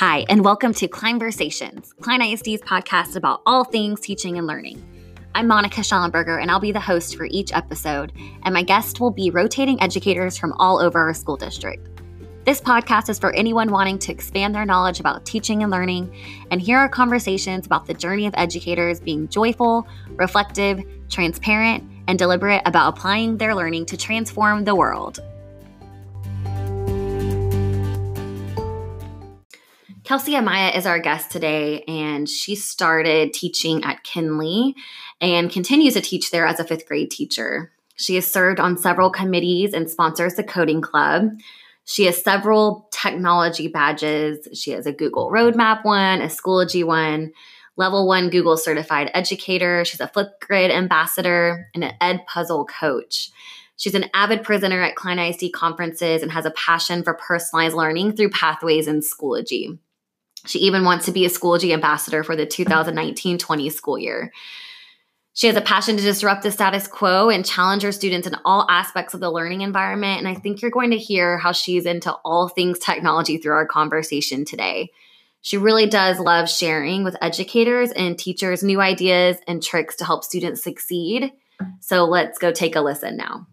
Hi, and welcome to Kleinversations, Klein ISD's podcast about all things teaching and learning. I'm Monica Schallenberger, and I'll be the host for each episode, and my guest will be rotating educators from all over our school district. This podcast is for anyone wanting to expand their knowledge about teaching and learning, and here are conversations about the journey of educators being joyful, reflective, transparent, and deliberate about applying their learning to transform the world. Kelsey Amaya is our guest today, and she started teaching at Kinley and continues to teach there as a fifth grade teacher. She has served on several committees and sponsors the Coding Club. She has several technology badges. She has a Google Roadmap one, a Schoology one, level one Google certified educator. She's a Flipgrid ambassador and an Ed Puzzle coach. She's an avid presenter at Klein ISD conferences and has a passion for personalized learning through pathways in Schoology. She even wants to be a Schoology ambassador for the 2019 20 school year. She has a passion to disrupt the status quo and challenge her students in all aspects of the learning environment. And I think you're going to hear how she's into all things technology through our conversation today. She really does love sharing with educators and teachers new ideas and tricks to help students succeed. So let's go take a listen now.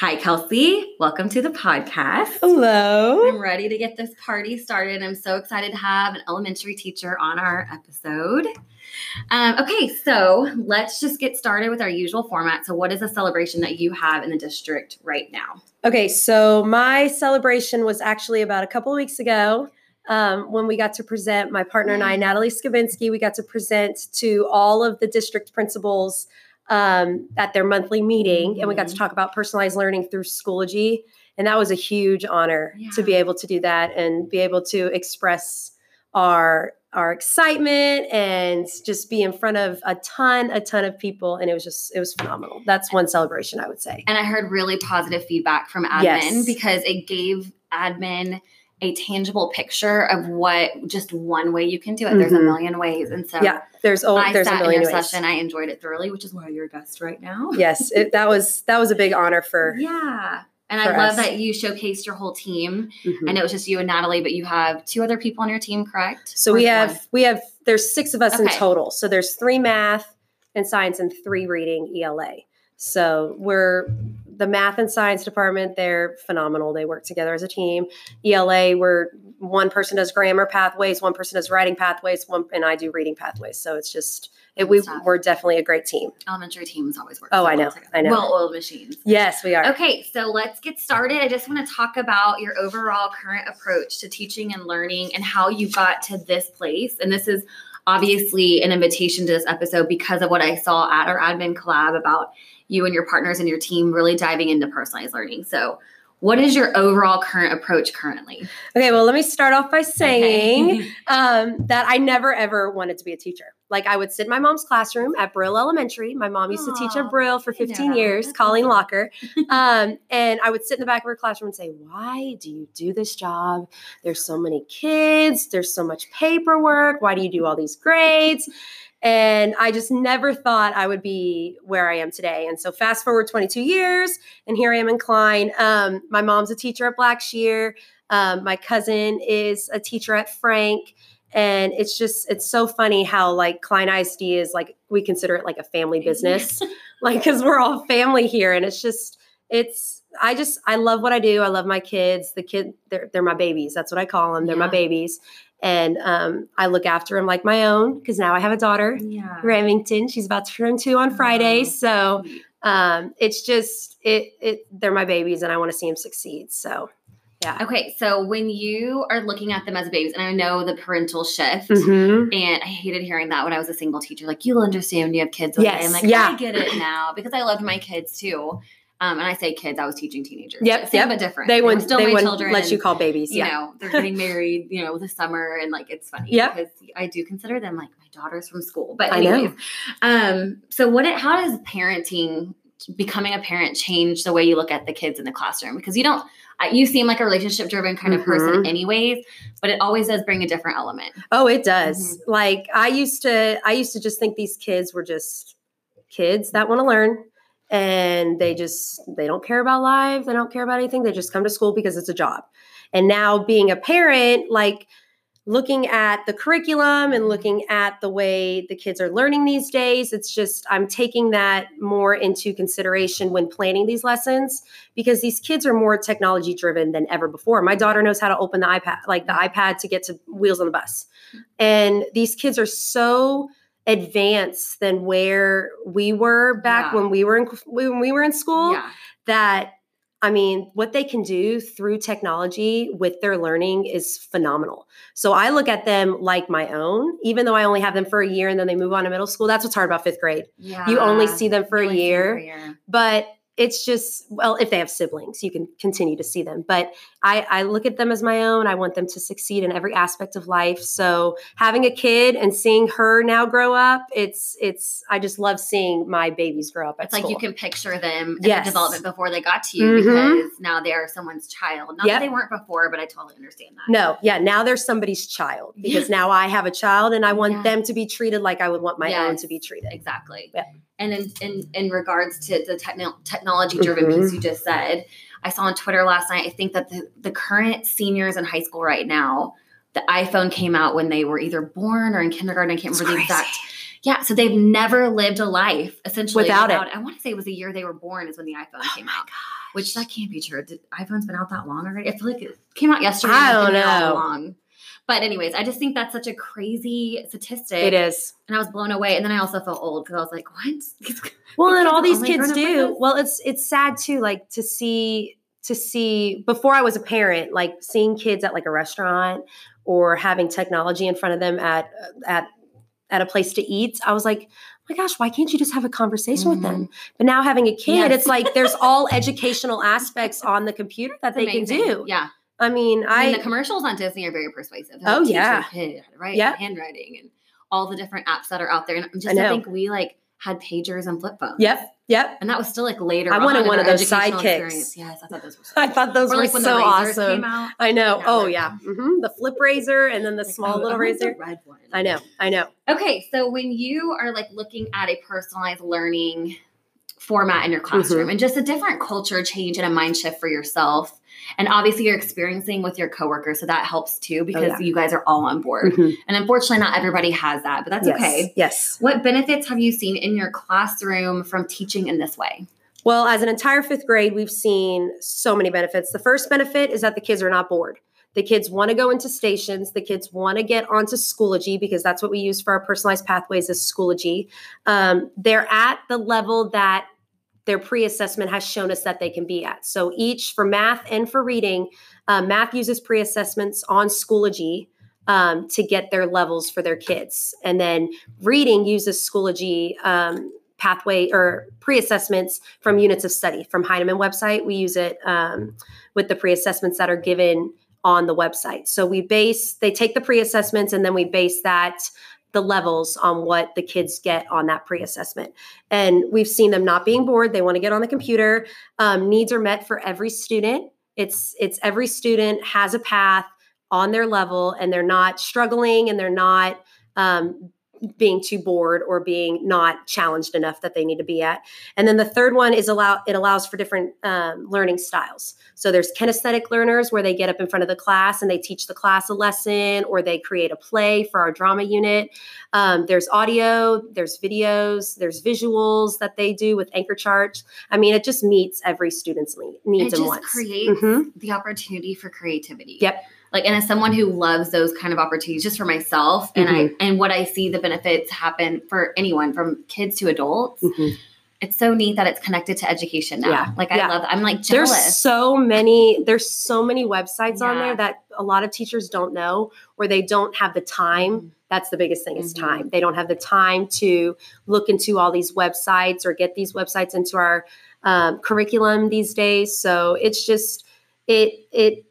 Hi, Kelsey. Welcome to the podcast. Hello. I'm ready to get this party started. I'm so excited to have an elementary teacher on our episode. Um, okay, so let's just get started with our usual format. So, what is a celebration that you have in the district right now? Okay, so my celebration was actually about a couple of weeks ago. Um, when we got to present, my partner and I, Natalie Skavinsky, we got to present to all of the district principals um, at their monthly meeting, mm-hmm. and we got to mm-hmm. talk about personalized learning through Schoology. And that was a huge honor yeah. to be able to do that and be able to express our our excitement and just be in front of a ton a ton of people and it was just it was phenomenal that's one celebration i would say and i heard really positive feedback from admin yes. because it gave admin a tangible picture of what just one way you can do it. Mm-hmm. There's a mm-hmm. million ways, and so yeah, there's oh, I there's sat a million in your ways. session. I enjoyed it thoroughly, which is why you're a guest right now. yes, it, that was that was a big honor for yeah. And I love us. that you showcased your whole team. Mm-hmm. I know it's just you and Natalie, but you have two other people on your team, correct? So or we have one? we have there's six of us okay. in total. So there's three math and science and three reading ELA. So we're the math and science department, they're phenomenal. They work together as a team. ELA, where one person does grammar pathways, one person does writing pathways, one and I do reading pathways. So it's just it, we we're definitely a great team. Elementary teams always work. Oh, I know, I know. Well oiled machines. Yes, we are. Okay, so let's get started. I just want to talk about your overall current approach to teaching and learning and how you got to this place. And this is obviously an invitation to this episode because of what I saw at our admin collab about you and your partners and your team really diving into personalized learning. So, what is your overall current approach currently? Okay, well, let me start off by saying okay. um, that I never ever wanted to be a teacher. Like, I would sit in my mom's classroom at Brill Elementary. My mom used Aww, to teach at Brill for 15 years, Colleen Locker. Um, and I would sit in the back of her classroom and say, Why do you do this job? There's so many kids, there's so much paperwork. Why do you do all these grades? And I just never thought I would be where I am today. And so, fast forward 22 years, and here I am in Klein. Um, my mom's a teacher at Blackshear. Um, my cousin is a teacher at Frank. And it's just, it's so funny how like Klein ISD is like, we consider it like a family business, like, cause we're all family here. And it's just, it's, I just, I love what I do. I love my kids. The kid, they're, they're my babies. That's what I call them. They're yeah. my babies and um, I look after them like my own because now I have a daughter, yeah. Remington. She's about to turn two on Friday, so um, it's just it it they're my babies, and I want to see them succeed. So. Yeah. Okay. So when you are looking at them as babies, and I know the parental shift, mm-hmm. and I hated hearing that when I was a single teacher. Like, you'll understand when you have kids. Yes. I'm like, yeah. I get it now because I loved my kids too. Um, and I say kids, I was teaching teenagers. Yep, same yep. but different. They, would still they my children. Let you call babies. You know, they're getting married. You know, the summer, and like it's funny yep. because I do consider them like my daughters from school. But anyways, um, so what? It, how does parenting, becoming a parent, change the way you look at the kids in the classroom? Because you don't. You seem like a relationship driven kind of mm-hmm. person, anyways, but it always does bring a different element. Oh, it does. Mm-hmm. Like I used to, I used to just think these kids were just kids that want to learn and they mm. just they don't care about life they don't care about anything they just come to school because it's a job. And now being a parent like looking at the curriculum and mm. looking at the way the kids are learning these days it's just i'm taking that more into consideration when planning these lessons because these kids are more technology driven than ever before. My daughter knows how to open the ipad like the mm. ipad to get to wheels on the bus. And these kids are so advanced than where we were back Yeah. when we were in when we were in school Yeah. that I mean, what they can do through technology with their learning is phenomenal. So I look at them like my own, even though I only have them for a year and then they move on to middle school. That's what's hard about fifth grade. Yeah. You only see them for a only year, for a year. but it's just, well, if they have siblings, you can continue to see them. But I, I look at them as my own. I want them to succeed in every aspect of life. So having a kid and seeing her now grow up, it's, it's, I just love seeing my babies grow up It's like you can picture them in Yes. the development before they got to you Mhm. because now they are someone's child. Not Yep. that they weren't before, but I totally understand that. No, yeah, now they're somebody's child because now I have a child and I want Yeah. them to be treated like I would want my own to be treated. Exactly. Yeah. And in, in in regards to the techno- technology driven Mhm. piece you just said, I saw on Twitter last night. I think that the, the current seniors in high school right now, the iPhone came out when they were either born or in kindergarten. I can't It's remember the exact. Yeah, so they've never lived a life essentially Without it. I want to say it was the year they were born is when the iPhone Oh came my out. Which that can't be true. Did, iPhone's been out that long already. I feel like it came out yesterday. I don't know. Long. But anyways, I just think that's such a crazy statistic It is. and I was blown away. And then I also felt old because I was like, "What?" Well, and all these kids only grown up do. Well, it's it's sad too, like to see to see before I was a parent, like seeing kids at like a restaurant or having technology in front of them at at at a place to eat. I was like, oh my gosh, why can't you just have a conversation with them? But now having a kid, Mm-hmm. Yes. it's like there's all educational aspects on the computer that It's they can do. Yeah, I mean, I mean I the commercials on Disney are very persuasive. Oh, They'll teach yeah. kid how to handwriting, and all the different apps that are out there. And just I I, think we like had pagers and flip phones. Yep, yep. and that was still like later. I wanted on one of those sidekicks. Yes, I thought those were. So I thought those or were like when so awesome. came out. I know. Yeah, oh like- yeah, hmm the flip razor and then the Like, small oh, little I razor. red one. I know. I know. Okay, so when you are like looking at a personalized learning format in your classroom Mm-hmm. and just a different culture change and a mind shift for yourself, and obviously you're experiencing with your coworkers, so that helps too because Oh, yeah. you guys are all on board. Mhm. And unfortunately, not everybody has that, but that's yes. okay. Yes. What benefits have you seen in your classroom from teaching in this way? Well, as an entire fifth grade, we've seen so many benefits. The first benefit is that the kids are not bored. The kids want to go into stations. The kids want to get onto Schoology because that's what we use for our personalized pathways is Schoology. Um, they're at the level that their pre-assessment has shown us that they can be at. So each for math and for reading, uh, math uses pre-assessments on Schoology um, to get their levels for their kids, and then reading uses Schoology um, pathway or pre-assessments from units of study from Heinemann website. We use it um, with the pre-assessments that are given on the website. So we base they take the pre-assessments and then we base that the levels on what the kids get on that pre-assessment. And we've seen them not being bored. They want to get on the computer. Um, needs are met for every student. It's it's every student has a path on their level, and they're not struggling, and they're not um, being too bored or being not challenged enough that they need to be at. And then the third one is allow it allows for different um, learning styles. So there's kinesthetic learners where they get up in front of the class and they teach the class a lesson or they create a play for our drama unit. Um, there's audio, there's videos, there's visuals that they do with anchor charts. I mean, it just meets every student's needs it and just wants. creates Mhm. the opportunity for creativity. Yep. Like, and as someone who loves those kind of opportunities, just for myself, and Mm-hmm. I and what I see the benefits happen for anyone from kids to adults. Mhm. It's so neat that it's connected to education now. Yeah. Like I Yeah. love. I'm like There's so many. There's so many websites on there that a lot of teachers don't know, or they don't have the time. That's the biggest thing is Mhm. time. They don't have the time to look into all these websites or get these websites into our um, curriculum these days. So it's just it it.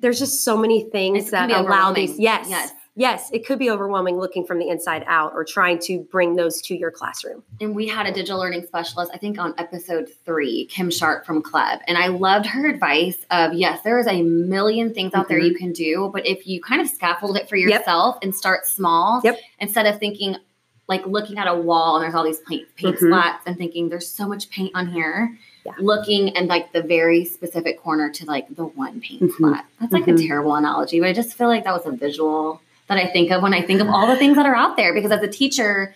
There's just so many things It that allow these. Yes, Yes. yes, It could be overwhelming looking from the inside out or trying to bring those to your classroom. and we had a digital learning specialist, I think on episode three, Kim Sharp from Club. And I loved her advice of yes, there is a million things out there Mhm. you can do, but if you kind of scaffold it for Yep. yourself and start small, Yep. instead of thinking, like looking at a wall and there's all these paint, paint Mhm. splats and thinking there's so much paint on here. Yeah. Looking and like the very specific corner to like the one paint Mhm. splat. That's like Mhm. a terrible analogy, but I just feel like that was a visual that I think of when I think of all the things that are out there. Because as a teacher,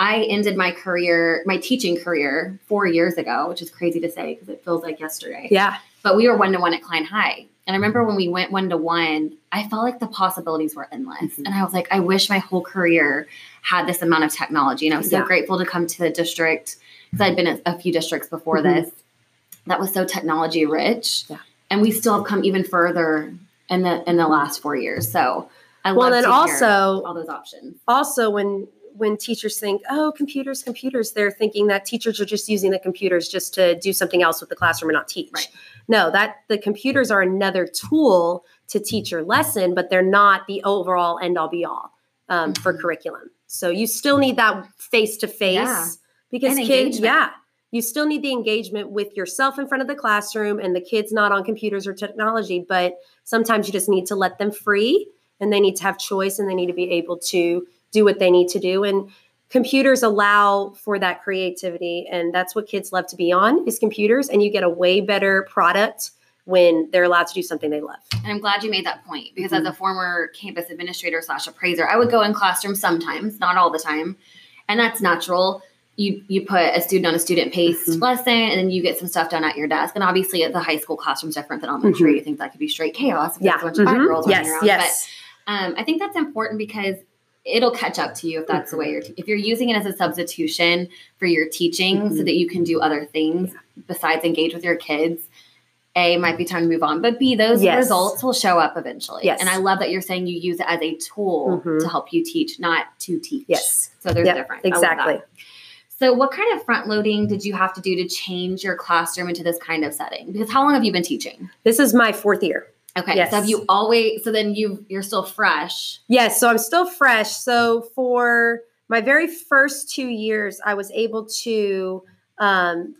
I ended my career, my teaching career, four years ago, which is crazy to say because it feels like yesterday. Yeah. But we were one to one at Klein High. And I remember when we went one to one, I felt like the possibilities were endless. Mhm. And I was like, I wish my whole career had this amount of technology. And I was so Yeah. grateful to come to the district because I'd been at a few districts before Mhm. this that was so technology rich. Yeah. And we still have come even further in the in the last four years. So I Well, love then also, all those options. also when when teachers think, oh, computers, computers, they're thinking that teachers are just using the computers just to do something else with the classroom and not teach. Right. No, that the computers are another tool to teach your lesson, but they're not the overall end all be all um, for Mhm. curriculum. So you still need that face to face because kids, yeah, you still need the engagement with yourself in front of the classroom and the kids not on computers or technology. But sometimes you just need to let them free and they need to have choice and they need to be able to do what they need to do. And computers allow for that creativity. And that's what kids love to be on is computers. And you get a way better product when they're allowed to do something they love. And I'm glad you made that point because Mm-hmm. as a former campus administrator slash appraiser, I would go in classrooms sometimes, not all the time, and that's natural. You you put a student on a student paced Mhm. lesson, and then you get some stuff done at your desk. And obviously, the high school classroom's different than elementary. You think that could be straight chaos if Mm-hmm. Yeah. there's a bunch of five year olds running Yes. around. Yes. But um, I think that's important because it'll catch up to you if that's the way you're. Te- if you're using it as a substitution for your teaching, so Mhm. that you can do other things besides engage with your kids. A might be time to move on, but B those Yes. results will show up eventually. Yes. And I love that you're saying you use it as a tool Mhm. to help you teach, not to teach. Yes. So there's Yep, a difference. I love that. Exactly. So what kind of front loading did you have to do to change your classroom into this kind of setting? Because how long have you been teaching? This is my fourth year. Okay. Yes. So have you always so then you you're still fresh. Yes, so I'm still fresh. So for my very first two years, I was able to um,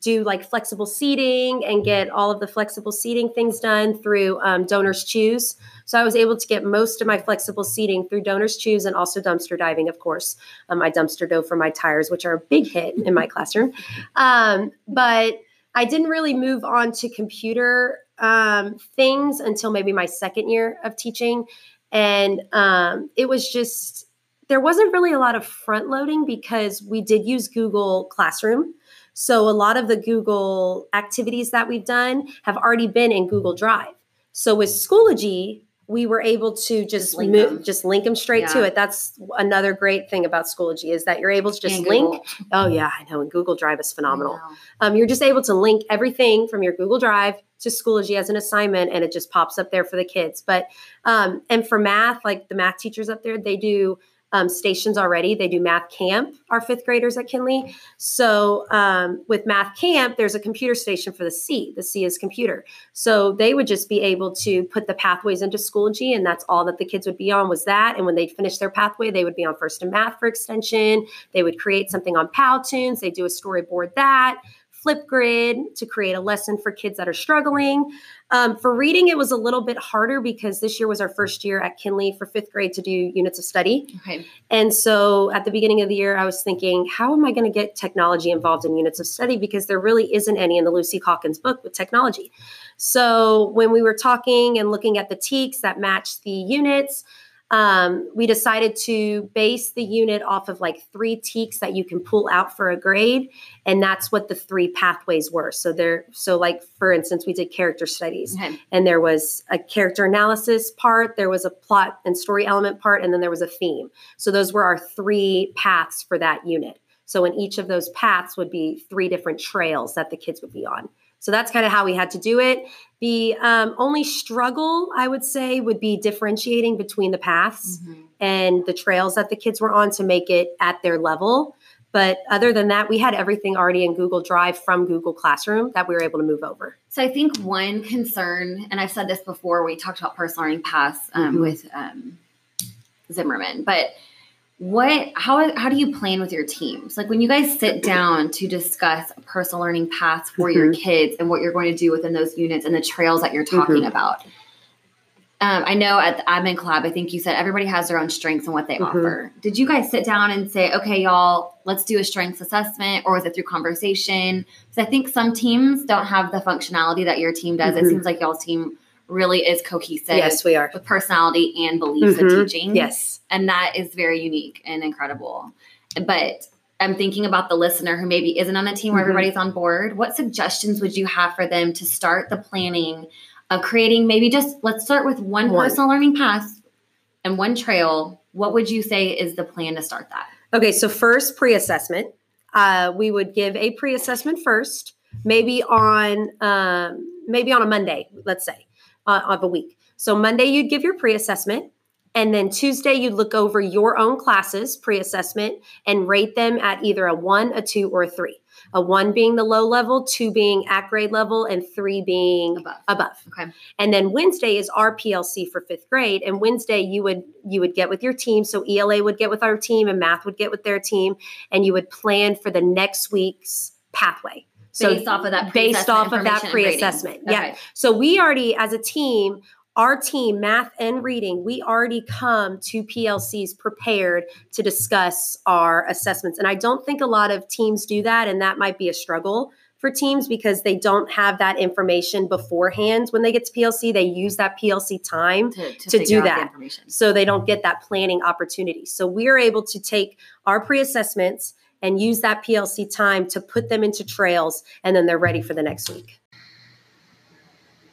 do like flexible seating and get all of the flexible seating things done through um, Donors Choose. So I was able to get most of my flexible seating through Donors Choose and also dumpster diving, of course. Um, I dumpster dove for my tires, which are a big hit in my classroom. Um, but I didn't really move on to computer um, things until maybe my second year of teaching. And um, it was just, there wasn't really a lot of front loading because we did use Google Classroom. So a lot of the Google activities that we've done have already been in Google Drive. So with Schoology, we were able to just Just link them. just link them straight to it. That's another great thing about Schoology is that you're able to just And link. Google. Oh yeah, I know. And Google Drive is phenomenal. Um, you're just able to link everything from your Google Drive to Schoology as an assignment, and it just pops up there for the kids. But um, and for math, like the math teachers up there, they do um, stations already. They do math camp. Our fifth graders at Kinley. So um, with math camp, there's a computer station for the C. The C is computer. So they would just be able to put the pathways into Schoology, and that's all that the kids would be on was that. And when they finish their pathway, they would be on First in Math for extension. They would create something on Powtoons. They do a storyboard that. Flipgrid to create a lesson for kids that are struggling. Um, for reading, it was a little bit harder because this year was our first year at Kinley for fifth grade to do units of study. Okay. And so at the beginning of the year, I was thinking, how am I going to get technology involved in units of study? Because there really isn't any in the Lucy Calkins book with technology. So when we were talking and looking at the TEKs that matched the units, um, we decided to base the unit off of like three TEKs that you can pull out for a grade, and that's what the three pathways were. So there, so like for instance, we did character studies, Okay. and there was a character analysis part, there was a plot and story element part, and then there was a theme. So those were our three paths for that unit. So in each of those paths would be three different trails that the kids would be on. So that's kind of how we had to do it. The um, only struggle I would say would be differentiating between the paths Mhm. and the trails that the kids were on to make it at their level. But other than that, we had everything already in Google Drive from Google Classroom that we were able to move over. So I think one concern, and I've said this before, we talked about personal learning paths um, Mhm. with um, Zimmerman, but what how how do you plan with your teams? Like when you guys sit down to discuss personal learning paths for your Mm-hmm. kids and what you're going to do within those units and the trails that you're talking about. um, I know at the admin club, I think you said everybody has their own strengths and what they Mhm. offer. Did you guys sit down and say, okay, y'all, let's do a strengths assessment, or was it through conversation? Because I think some teams don't have the functionality that your team does. It Mhm. seems like y'all's team really is cohesive yes, we are. with personality and beliefs Mhm. of teaching. Yes. and that is very unique and incredible. But I'm thinking about the listener who maybe isn't on a team where Mhm. everybody's on board. What suggestions would you have for them to start the planning of creating maybe just let's start with one, One. personal learning path and one trail? What would you say is the plan to start that? Okay, so first pre-assessment. Uh, we would give a pre-assessment first, maybe on um, maybe on a Monday, let's say, uh, of a week. So Monday you'd give your pre-assessment, and then Tuesday you'd look over your own classes pre-assessment and rate them at either a one, a two, or a three. A one being the low level, two being at grade level, and three being Above. above. Okay. And then Wednesday is our PLC for fifth grade. And Wednesday you would you would get with your team. So ELA would get with our team and math would get with their team, and you would plan for the next week's pathway. So based off of that based pre-assessment off of that information and rating. pre-assessment. Yeah. So we already, as a team, our team, math and reading, we already come to PLCs prepared to discuss our assessments. And I don't think a lot of teams do that. And that might be a struggle for teams because they don't have that information beforehand when they get to PLC. They use that PLC time To, To figure do that. so they don't get that planning opportunity. So we're able to take our pre assessments and use that PLC time to put them into trails and then they're ready for the next week.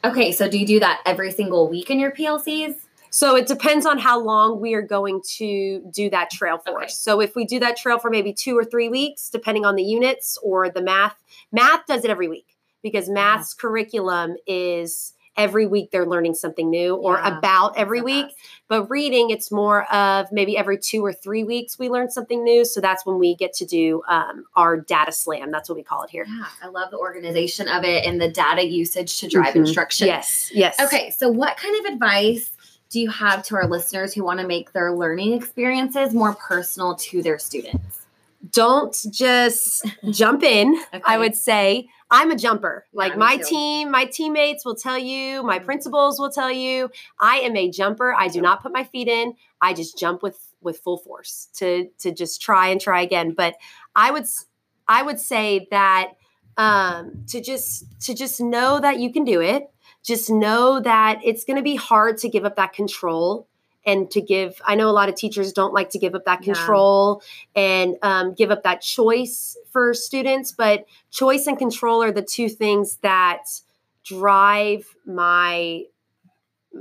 Okay, so do you do that every single week in your PLCs? So it depends on how long we are going to do that trail for. Okay. So if we do that trail for maybe two or three weeks, depending on the units or the math, math does it every week because mm-hmm. math's curriculum is every week they're learning something new or Yeah, about every week. But reading, it's more of maybe every two or three weeks we learn something new. So that's when we get to do um, our data slam. That's what we call it here. Yeah, I love the organization of it and the data usage to drive Mhm. instruction. Yes. Yes. Okay, so what kind of advice do you have to our listeners who want to make their learning experiences more personal to their students? Don't just jump in. Okay. I would say I'm a jumper. Like me my too. team, my teammates will tell you, my principals will tell you, I am a jumper. I do not put my feet in. I just jump with with full force to to just try and try again. But I would I would say that um to just to just know that you can do it. Just know that it's going to be hard to give up that control and to give i know a lot of teachers don't like to give up that Yeah. control and um, give up that choice for students but choice and control are the two things that drive my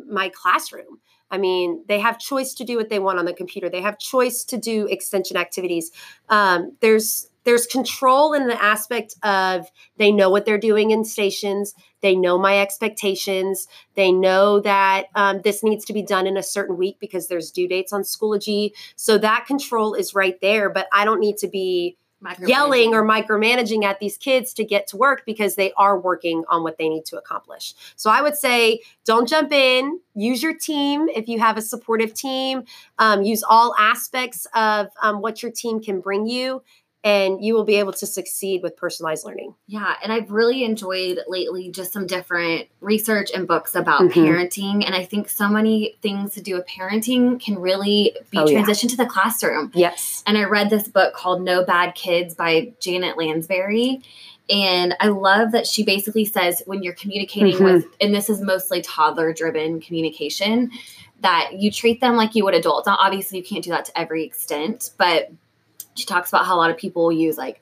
my classroom. I mean they have choice to do what they want on the computer. They have choice to do extension activities. Um, there's there's control in the aspect of they know what they're doing in stations. They know my expectations. They know that um, this needs to be done in a certain week because there's due dates on schoology. So that control is right there but i don't need to be yelling or micromanaging at these kids to get to work because they are working on what they need to accomplish. So I would say don't jump in, use your team. If you have a supportive team, um, use all aspects of um, what your team can bring you. And you will be able to succeed with personalized learning. Yeah, and I've really enjoyed lately just some different research and books about Mhm. parenting. And I think so many things to do with parenting can really be Oh, yeah. transitioned to the classroom. Yes. And I read this book called No Bad Kids by Janet Lansbury. And I love that she basically says when you're communicating Mhm. with, and this is mostly toddler driven communication, that you treat them like you would adults. Now, obviously, you can't do that to every extent, but she talks about how a lot of people use like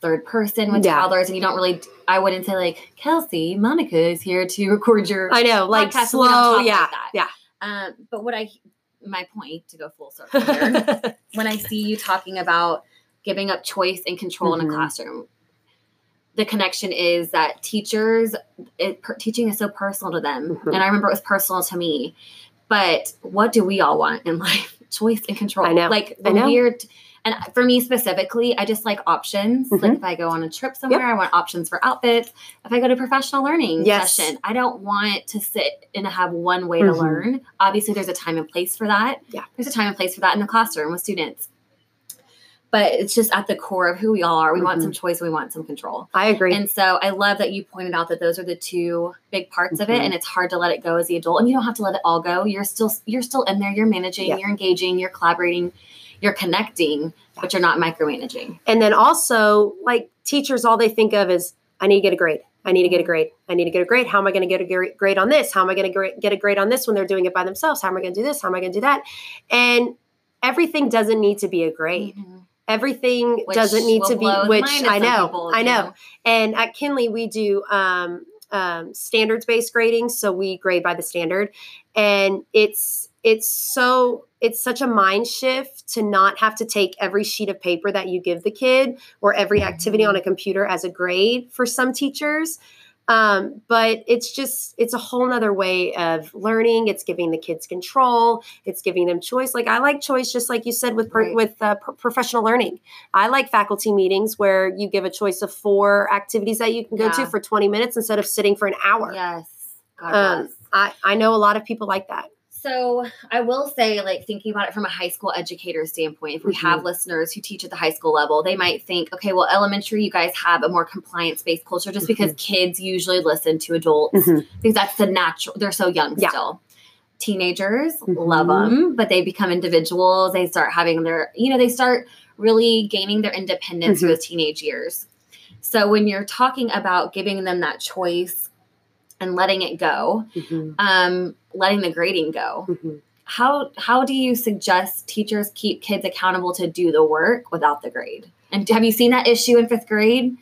third person with Yeah. toddlers, and you don't really, I wouldn't say like, Kelsey, Monica is here to record your I know, like podcast, slow. talk like Yeah. Um, but what I, my point to go full circle here, when I see you talking about giving up choice and control in Mhm. a classroom, the connection is that teachers, it, per, teaching is so personal to them. Mhm. And I remember it was personal to me. But what do we all want in life? Choice and control. I know. Like I the know. weird. And for me specifically, I just like options. Like Mhm. if I go on a trip somewhere, I want options for outfits. If I go to professional learning Yes. session, I don't want to sit and have one way Mhm. to learn. Obviously, there's a time and place for that. Yeah. There's a time and place for that in the classroom with students. but it's just at the core of who we all are. We want Mhm. some choice, we want some control. I agree. And so I love that you pointed out that those are the two big parts of it Mhm. and it's hard to let it go as the adult and you don't have to let it all go. You're still you're still in there, you're managing, Yeah. you're engaging, you're collaborating, you're connecting, but you're not micromanaging. And then also, like teachers, all they think of is, I need to get a grade. I need to get a grade. I need to get a grade. How am I going to get a grade on this? How am I going to get a grade on this when they're doing it by themselves? How am I going to do this? How am I going to do that? And everything doesn't need to be a grade. Everything Which doesn't need to be, which I know, people, I know. And at Kinley, we do um, um, standards based grading, so we grade by the standard, and it's it's so it's such a mind shift to not have to take every sheet of paper that you give the kid or every activity on a computer as a grade for some teachers. Um, but it's just it's a whole nother way of learning. It's giving the kids control. It's giving them choice. Like I like choice, just like you said with per, Right. with uh, pro- professional learning. I like faculty meetings where you give a choice of four activities that you can go to for 20 minutes instead of sitting for an hour. Yes. Um. I, I know a lot of people like that. So I will say, like thinking about it from a high school educator standpoint, if we Mm-hmm. have listeners who teach at the high school level, they might think, okay, well, elementary, you guys have a more compliance based culture just because Mm-hmm. kids usually listen to adults Mhm. because that's the natural. They're so young Yeah. still. Teenagers love them, but they become individuals. They start having their, you know, they start really gaining their independence through Mhm. those teenage years. So when you're talking about giving them that choice and letting it go, Mhm. um, letting the grading go. Mhm. How how do you suggest teachers keep kids accountable to do the work without the grade? And have you seen that issue in fifth grade?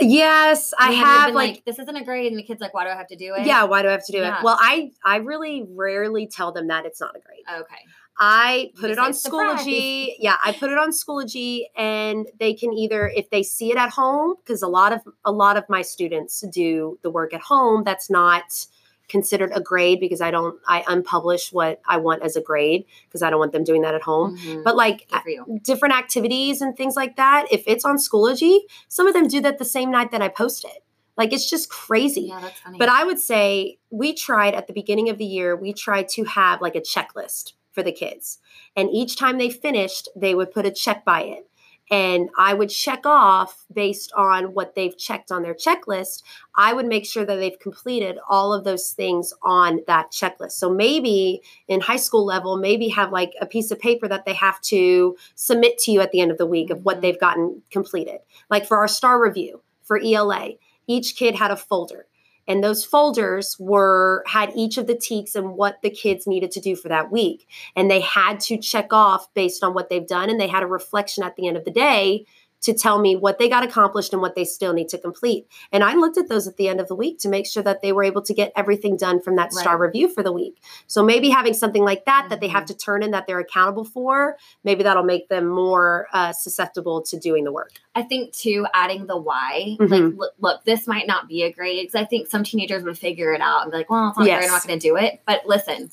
Yes, I Have been like, this isn't a grade, and the kid's like, why do I have to do it? yeah, why do I have to do Yeah. it? Well, I I really rarely tell them that it's not a grade. Okay. I put it on say, "Surprise." Schoology. Yeah, I put it on Schoology, and they can either, if they see it at home, because a lot of a lot of my students do the work at home. That's not considered a grade because I don't I unpublish what I want as a grade because I don't want them doing that at home. Mhm. But like Good for you. different activities and things like that, if it's on Schoology, some of them do that the same night that I post it. Like it's just crazy. Yeah, that's funny. But I would say we tried at the beginning of the year, we tried to have like a checklist for the kids. And each time they finished, they would put a check by it. And I would check off based on what they've checked on their checklist. I would make sure that they've completed all of those things on that checklist. So maybe in high school level, maybe have like a piece of paper that they have to submit to you at the end of the week of what Mhm. they've gotten completed. Like for our STAAR review for ELA, each kid had a folder and those folders were had each of the TEKs and what the kids needed to do for that week. And they had to check off based on what they've done and they had a reflection at the end of the day to tell me what they got accomplished and what they still need to complete and i looked at those at the end of the week to make sure that they were able to get everything done from that STAAR Right. review for the week so maybe having something like that that they have to turn in that they're accountable for maybe that'll make them more uh, susceptible to doing the work I think too, adding the why. Mhm. Like, look, look, this might not be a grade because I think some teenagers would figure it out and be like, well, it's not a grade, I'm not going to do it. But listen,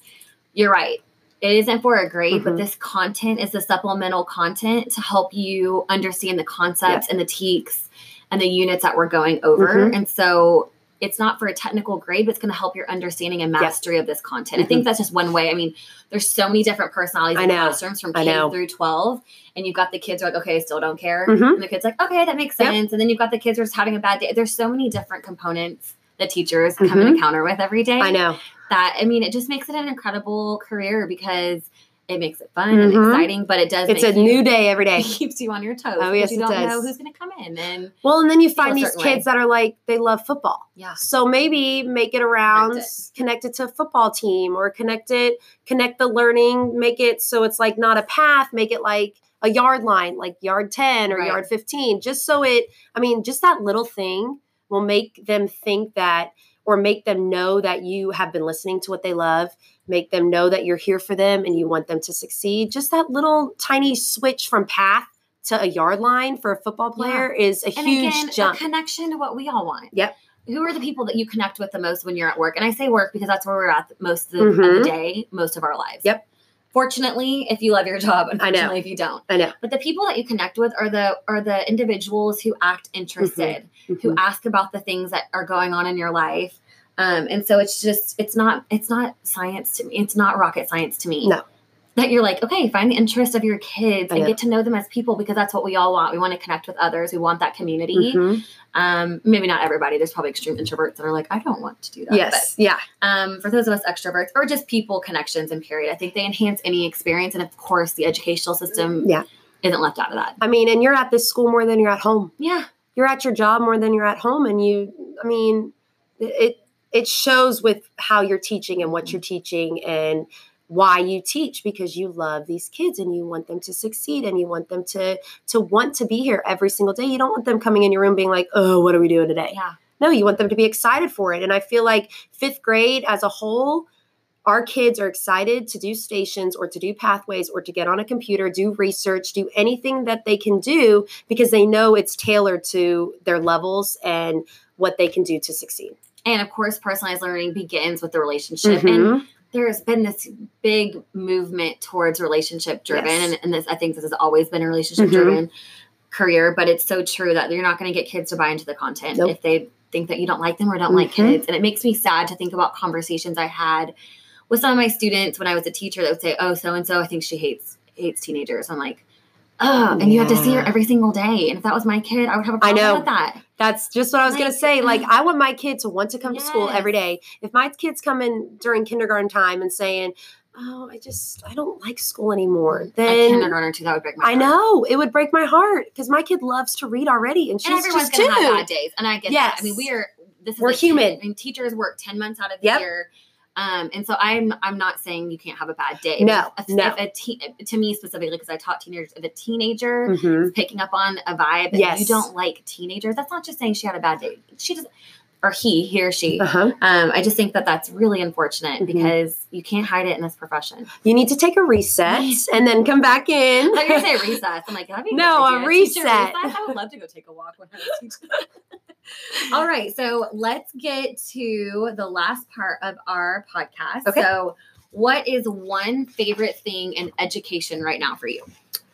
you're right. It isn't for a grade, but Mhm. this content is the supplemental content to help you understand the concepts and the TEKs and the units that we're going over. Mhm. And so it's not for a technical grade, but it's going to help your understanding and Yeah. mastery of this content. I think that's just one way. I mean, there's so many different personalities I in know. classrooms from K through 12. And you've got the kids who are like, okay, I still don't care. Mhm. And the kid's like, okay, that makes Yep. sense. And then you've got the kids who are just having a bad day. There's so many different components that teachers come and encounter with every day. i know That, I mean, it just makes it an incredible career because it makes it fun Mhm. and exciting, but it does it's a you- new day every day It keeps you on your toes. Oh, yes, you it don't know does. who's going to come in. And Well, and then you find these kids way. that are like they love football. yeah. So maybe make it around Connect connect it to a football team or connect it connect the learning, make it so it's like not a path, make it like a yard line, like yard 10 or Right. yard 15, just so it I mean, just that little thing will make them think that or make them know that you have been listening to what they love, make them know that you're here for them and you want them to succeed. Just that little tiny switch from path to a yard line for a football player is a And huge again, jump. a connection to what we all want. Yep. Who are the people that you connect with the most when you're at work? And I say work because that's where we're at most of the, of Mhm. the day, most of our lives. Yep. Fortunately, if you love your job, unfortunately, if you don't. I know. But the people that you connect with are the are the individuals who act interested, who Mhm. ask about the things that are going on in your life. Um, and so it's just it's not it's not science to me. It's not rocket science to me. No. That you're like, okay, find the interest of your kids and get to know them as people because that's what we all want. We want to connect with others. We want that community. Mhm. Um, maybe not everybody. There's probably extreme introverts that are like, I don't want to do that. Yes. Yeah. Um, for those of us extroverts or just people connections and period, I think they enhance any experience. And of course, the educational system Yeah. isn't left out of that. I mean, and you're at this school more than you're at home. Yeah. You're at your job more than you're at home, and you. I mean, it it shows with how you're teaching and what you're teaching and why you teach because you love these kids and you want them to succeed and you want them to to want to be here every single day. You don't want them coming in your room being like, "Oh, what are we doing today?" Yeah. No, you want them to be excited for it. And I feel like fifth grade as a whole, our kids are excited to do stations or to do pathways or to get on a computer, do research, do anything that they can do because they know it's tailored to their levels and what they can do to succeed. And of course, personalized learning begins with the relationship. And mm-hmm. Mhm. there's been this big movement towards relationship driven Yes. and, and this i think this has always been a relationship driven career but it's so true that you're not going to get kids to buy into the content Nope. if they think that you don't like them or don't like Mhm. kids and it makes me sad to think about conversations i had with some of my students when i was a teacher that would say oh so and so i think she hates hates teenagers i'm like oh and you have to see her every single day and if that was my kid i would have a problem know. with that That's just what I was going to say. Like. I want my kid to want to come to school every day. If my kids come in during kindergarten time and saying, Oh, I just, I don't like school anymore, a then kindergartner too that would break my I heart. know it would break my heart because my kid loves to read already, and she's and everyone's just gonna two. have bad days, and I get that. I mean, we are. This is We're a human. I mean, teachers work ten months out of the Yep. year, um, and so I'm I'm not saying you can't have a bad day. No, if, no. If a te- to me specifically, because I taught teenagers, if a teenager Mhm. is picking up on a vibe, Yes. you don't like teenagers. That's not just saying she had a bad day. She just, or he, he or she. Uh-huh. Um, I just think that that's really unfortunate Mhm. because you can't hide it in this profession. You need to take a reset and then come back in. I you gonna say recess. I'm like, be No, a. Teacher reset. I would love to go take a walk when I was teaching. All right, so let's get to the last part of our podcast. Okay. So, what is one favorite thing in education right now for you?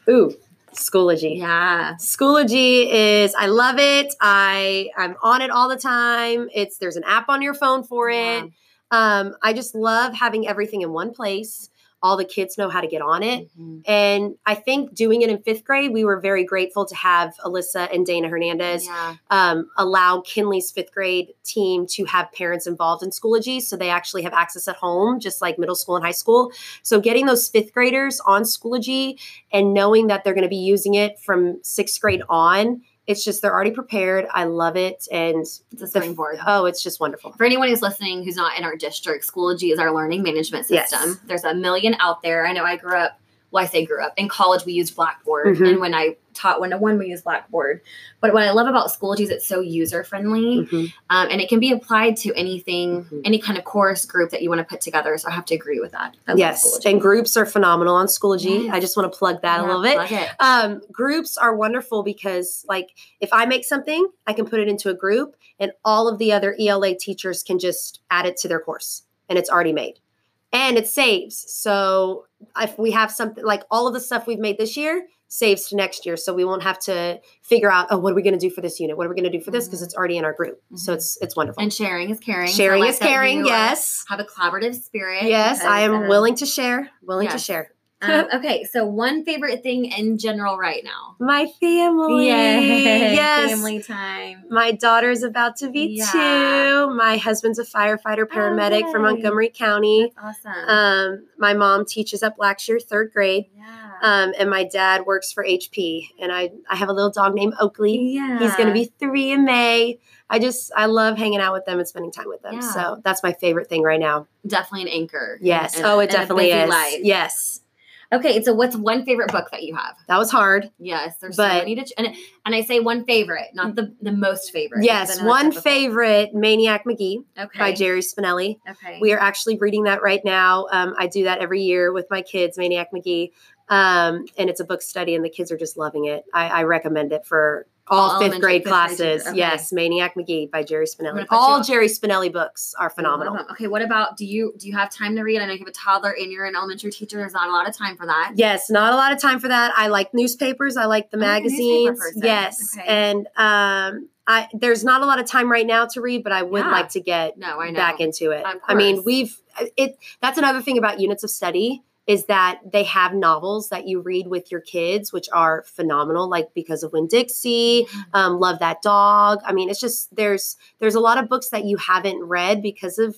Ooh, Schoology. Yeah. Schoology is I love it. I I'm on it all the time. It's there's an app on your phone for it. Um, I just love having everything in one place. All the kids know how to get on it. Mhm. And I think doing it in fifth grade, we were very grateful to have Alyssa and Dana Hernandez Yeah. um, allow Kinley's fifth grade team to have parents involved in Schoology. So they actually have access at home, just like middle school and high school. So getting those fifth graders on Schoology and knowing that they're going to be using it from sixth grade on, it's just they're already prepared. I love it. And It's a springboard. oh, it's just wonderful. For anyone who's listening who's not in our district, Schoology is our learning management Yes. system. There's a million out there. I know I grew up, well, I say grew up. In college, we used Blackboard. Mhm. And when I taught 101, we used Blackboard. But what I love about Schoology is it's so user friendly Mhm. um, and it can be applied to anything, Mhm. any kind of course group that you want to put together. So I have to agree with that. I Yes. And groups are phenomenal on Schoology. Yes. I just want to plug that a little bit. it. um, groups are wonderful because like if i make something i can put it into a group and all of the other ela teachers can just add it to their course and it's already made and it saves so if we have something like all of the stuff we've made this year saves to next year so we won't have to figure out oh what are we going to do for this unit what are we going to do for this because Mhm. it's already in our group so Mhm. it's it's wonderful And sharing is caring. Sharing like is caring are- yes Have a collaborative spirit. yes i am um, willing to share willing to share Um, okay, so one favorite thing in general right now. my family yes family time. My daughter's about to be Yeah. two. My husband's a firefighter paramedic from. Montgomery County. That's awesome. Um, my mom teaches at Blackshear third grade. yeah. Um, and my dad works for HP. And I, I have a little dog named Oakley. yeah. He's going to be three in May. I just, I love hanging out with them and spending time with them. Yeah. So that's my favorite thing right now. definitely an anchor. Yes. oh, it definitely is. life. Yes. Okay, so what's one favorite book that you have? That was hard. Yes, there's so But- many to ch- and and I say one favorite, not the the most favorite. Yes. because I know One favorite, Maniac Magee Okay. by Jerry Spinelli. Okay. We are actually reading that right now. Um, I do that every year with my kids, Maniac Magee. Um, and it's a book study, and the kids are just loving it. I, I recommend it for all, All fifth grade fifth classes. Okay. Yes, Maniac Magee by Jerry Spinelli. gonna put you All Jerry Spinelli books are phenomenal. Okay, what about do you do you have time to read? I know you have a toddler and you're an elementary teacher. There's not a lot of time for that. Yes, not a lot of time for that. I like newspapers. I like the a magazines. Yes, Okay. and um, I there's not a lot of time right now to read, but I would Yeah. like to get No, I know. back into it. I mean, we've it. That's another thing about units of study. Is that they have novels that you read with your kids, which are phenomenal, like Because of Winn Dixie, Mm-hmm. um, Love That Dog. I mean, it's just there's there's a lot of books that you haven't read because of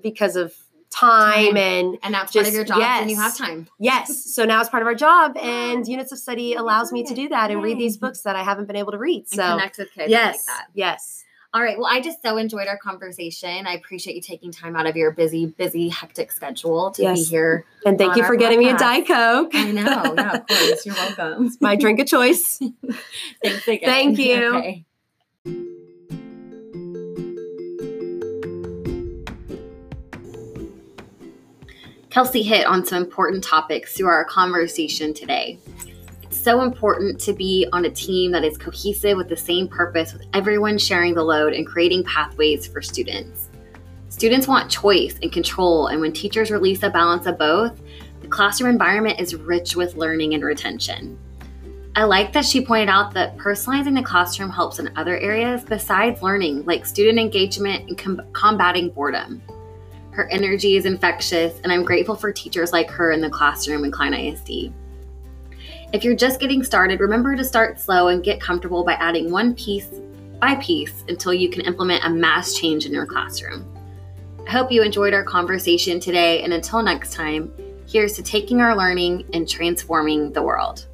because of time, Time. and And that's part of your job and you have time. yes. So now it's part of our job, and Units of Study allows me to do that and read these books that I haven't been able to read. And So connect with kids yes, like that. yes. All right. Well, I just so enjoyed our conversation. I appreciate you taking time out of your busy, busy, hectic schedule to be here. And thank you for getting me a podcast. Diet Coke. I know. Yeah, of course. You're welcome. My drink of choice. Thanks again. Thank you. Okay. Kelsey hit on some important topics through our conversation today. So important to be on a team that is cohesive with the same purpose, with everyone sharing the load and creating pathways for students. Students want choice and control, and when teachers release a balance of both, the classroom environment is rich with learning and retention. I like that she pointed out that personalizing the classroom helps in other areas besides learning, like student engagement and com- combating boredom. Her energy is infectious, and I'm grateful for teachers like her in the classroom in Klein ISD. If you're just getting started, remember to start slow and get comfortable by adding one piece by piece until you can implement a mass change in your classroom. I hope you enjoyed our conversation today, and until next time, here's to taking our learning and transforming the world.